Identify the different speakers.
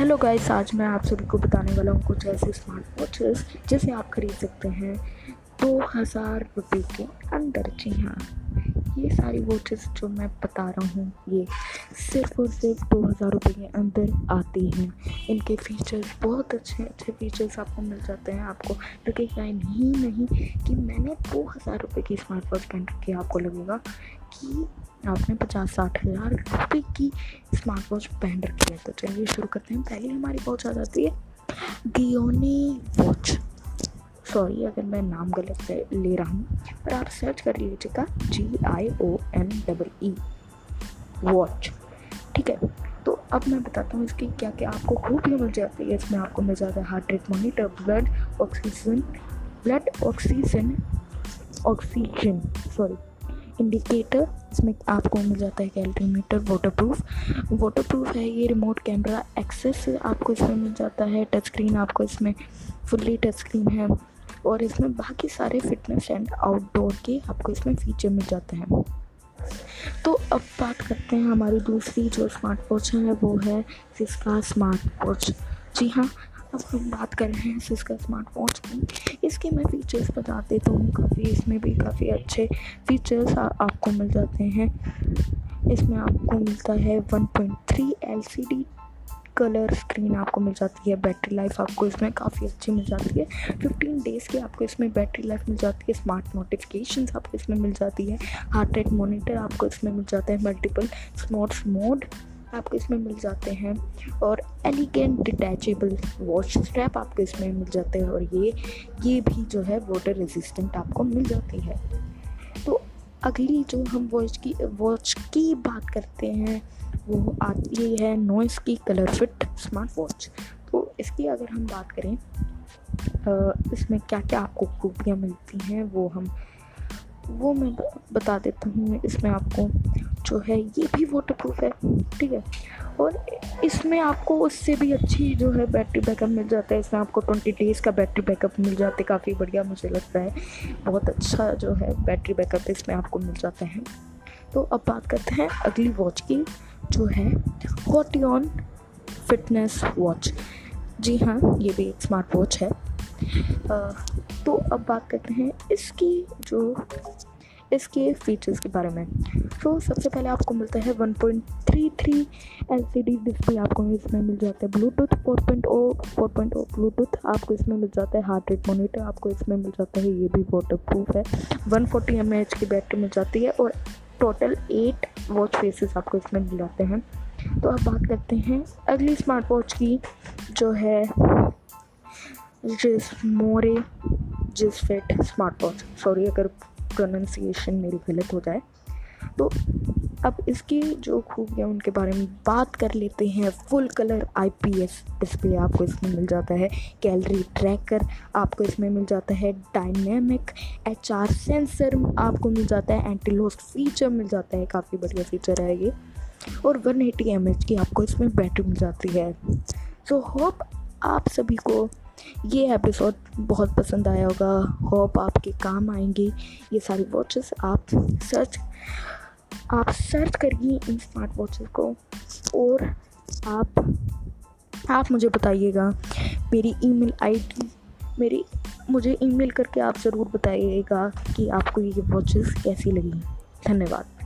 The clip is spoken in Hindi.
Speaker 1: हेलो गाइस आज मैं आप सभी को बताने वाला हूँ कुछ ऐसे स्मार्ट वॉचेस जिसे आप खरीद सकते हैं दो हज़ार रुपये के अंदर। जी हाँ। ये सारी वॉचेस जो मैं बता रहा हूँ, ये सिर्फ़ और सिर्फ़ दो हज़ार रुपये के अंदर आती हैं। इनके फीचर्स बहुत अच्छे अच्छे फीचर्स आपको मिल जाते हैं, आपको लगेगा नहीं नहीं, कि मैंने दो हज़ार रुपये की स्मार्ट वॉच पहन रखी है, आपको लगेगा कि आपने पचास साठ हज़ार रुपये की स्मार्ट वॉच पहन रखी है। तो चलिए शुरू करते हैं। पहले हमारी वॉच आ जाती है डियोनी वॉच सॉरी अगर मैं नाम गलत ले रहा हूँ, पर आप सर्च कर लीजिएगा G I O N double E watch ठीक है? तो अब मैं बताता हूँ इसकी क्या क्या आपको खूबियाँ मिल जाती है। इसमें आपको मिल जाता है heart rate monitor blood oxygen blood oxygen oxygen sorry indicator इसमें आपको मिल जाता है calorie meter waterproof waterproof है ये रिमोट कैमरा एक्सेस आपको इसमें मिल जाता है टच स्क्रीन आपको इसमें फुल्ली टच स्क्रीन है। और इसमें बाकी सारे फिटनेस एंड आउटडोर के आपको इसमें फीचर मिल जाते हैं। तो अब बात करते हैं हमारी दूसरी जो स्मार्ट वॉच है, वो है सिस्का स्मार्ट वॉच जी हाँ अब हम बात कर रहे हैं सिस्का स्मार्ट वॉच की। इसके मैं फ़ीचर्स बता देता हूँ, काफ़ी इसमें भी काफ़ी अच्छे फीचर्स आपको मिल जाते हैं। इसमें आपको मिलता है 1.3 एलसीडी कलर स्क्रीन आपको मिल जाती है, बैटरी लाइफ आपको इसमें काफ़ी अच्छी मिल जाती है। फिफ्टीन डेज़ की आपको इसमें बैटरी लाइफ मिल जाती है स्मार्ट नोटिफिकेशन आपको इसमें मिल जाती है हार्ट रेट मोनीटर आपको इसमें मिल जाता है मल्टीपल स्मार्ट मोड आपको इसमें मिल जाते हैं और एलिगेंट डिटैचेबल वॉच स्ट्रैप आपको इसमें मिल जाते हैं और ये ये भी जो है वाटर रेजिस्टेंट आपको मिल जाती है। तो अगली जो हम वॉच की वॉच की बात करते हैं वो आती है नॉइस की कलर फिट स्मार्ट वॉच तो इसकी अगर हम बात करें इसमें क्या क्या आपको खूबियाँ मिलती हैं, वो हम, वो मैं बता देता हूँ, इसमें आपको जो है ये भी वाटर प्रूफ है, ठीक है? और इसमें आपको उससे भी अच्छी जो है बैटरी बैकअप मिल जाता है, इसमें आपको ट्वेंटी डेज़ का बैटरी बैकअप मिल जाता है, काफ़ी बढ़िया मुझे लगता है, बहुत अच्छा जो है बैटरी बैकअप इसमें आपको मिल जाता है। तो अब बात करते हैं अगली वॉच की जो है हॉटियन फिटनेस वॉच जी हाँ ये भी एक स्मार्ट वॉच है। तो अब बात करते हैं इसकी जो, इसके फीचर्स के बारे में। तो सबसे पहले आपको मिलता है 1.33 एलसीडी डिस्प्ले आपको इसमें मिल जाता है। ब्लूटूथ 4.0 4.0 ब्लूटूथ आपको इसमें मिल जाता है। हार्ट रेट मोनीटर आपको इसमें मिल जाता है। ये भी वाटर प्रूफ है 140 फोर्टी एम की बैटरी मिल जाती है और टोटल एट वॉच फेसेस आपको इसमें मिल जाते हैं। तो अब बात करते हैं अगली स्मार्ट वॉच की, जो है Gizmore Gizfit smart watch sorry अगर प्रोनाउंसिएशन मेरी गलत हो जाए तो अब इसकी जो खूबियाँ उनके बारे में बात कर लेते हैं। फुल कलर आईपीएस डिस्प्ले आपको इसमें मिल जाता है। कैलरी ट्रैकर आपको इसमें मिल जाता है। डायनेमिक एच आर सेंसर आपको मिल जाता है। एंटी लॉस्ट फीचर मिल जाता है। काफ़ी बढ़िया फीचर है ये। और वन एटी एम की आपको इसमें बैटरी मिल जाती है। सो so, होप आप सभी को ये एपिसोड बहुत पसंद आया होगा। होप आपके काम आएँगे। ये सारी वॉचेस आप सर्च आप सर्च करिए इन स्मार्ट वॉचेस को और आप आप मुझे बताइएगा। मेरी ईमेल आईडी मेरी, मुझे ईमेल करके आप ज़रूर बताइएगा कि आपको ये वॉचेस कैसी लगी। धन्यवाद।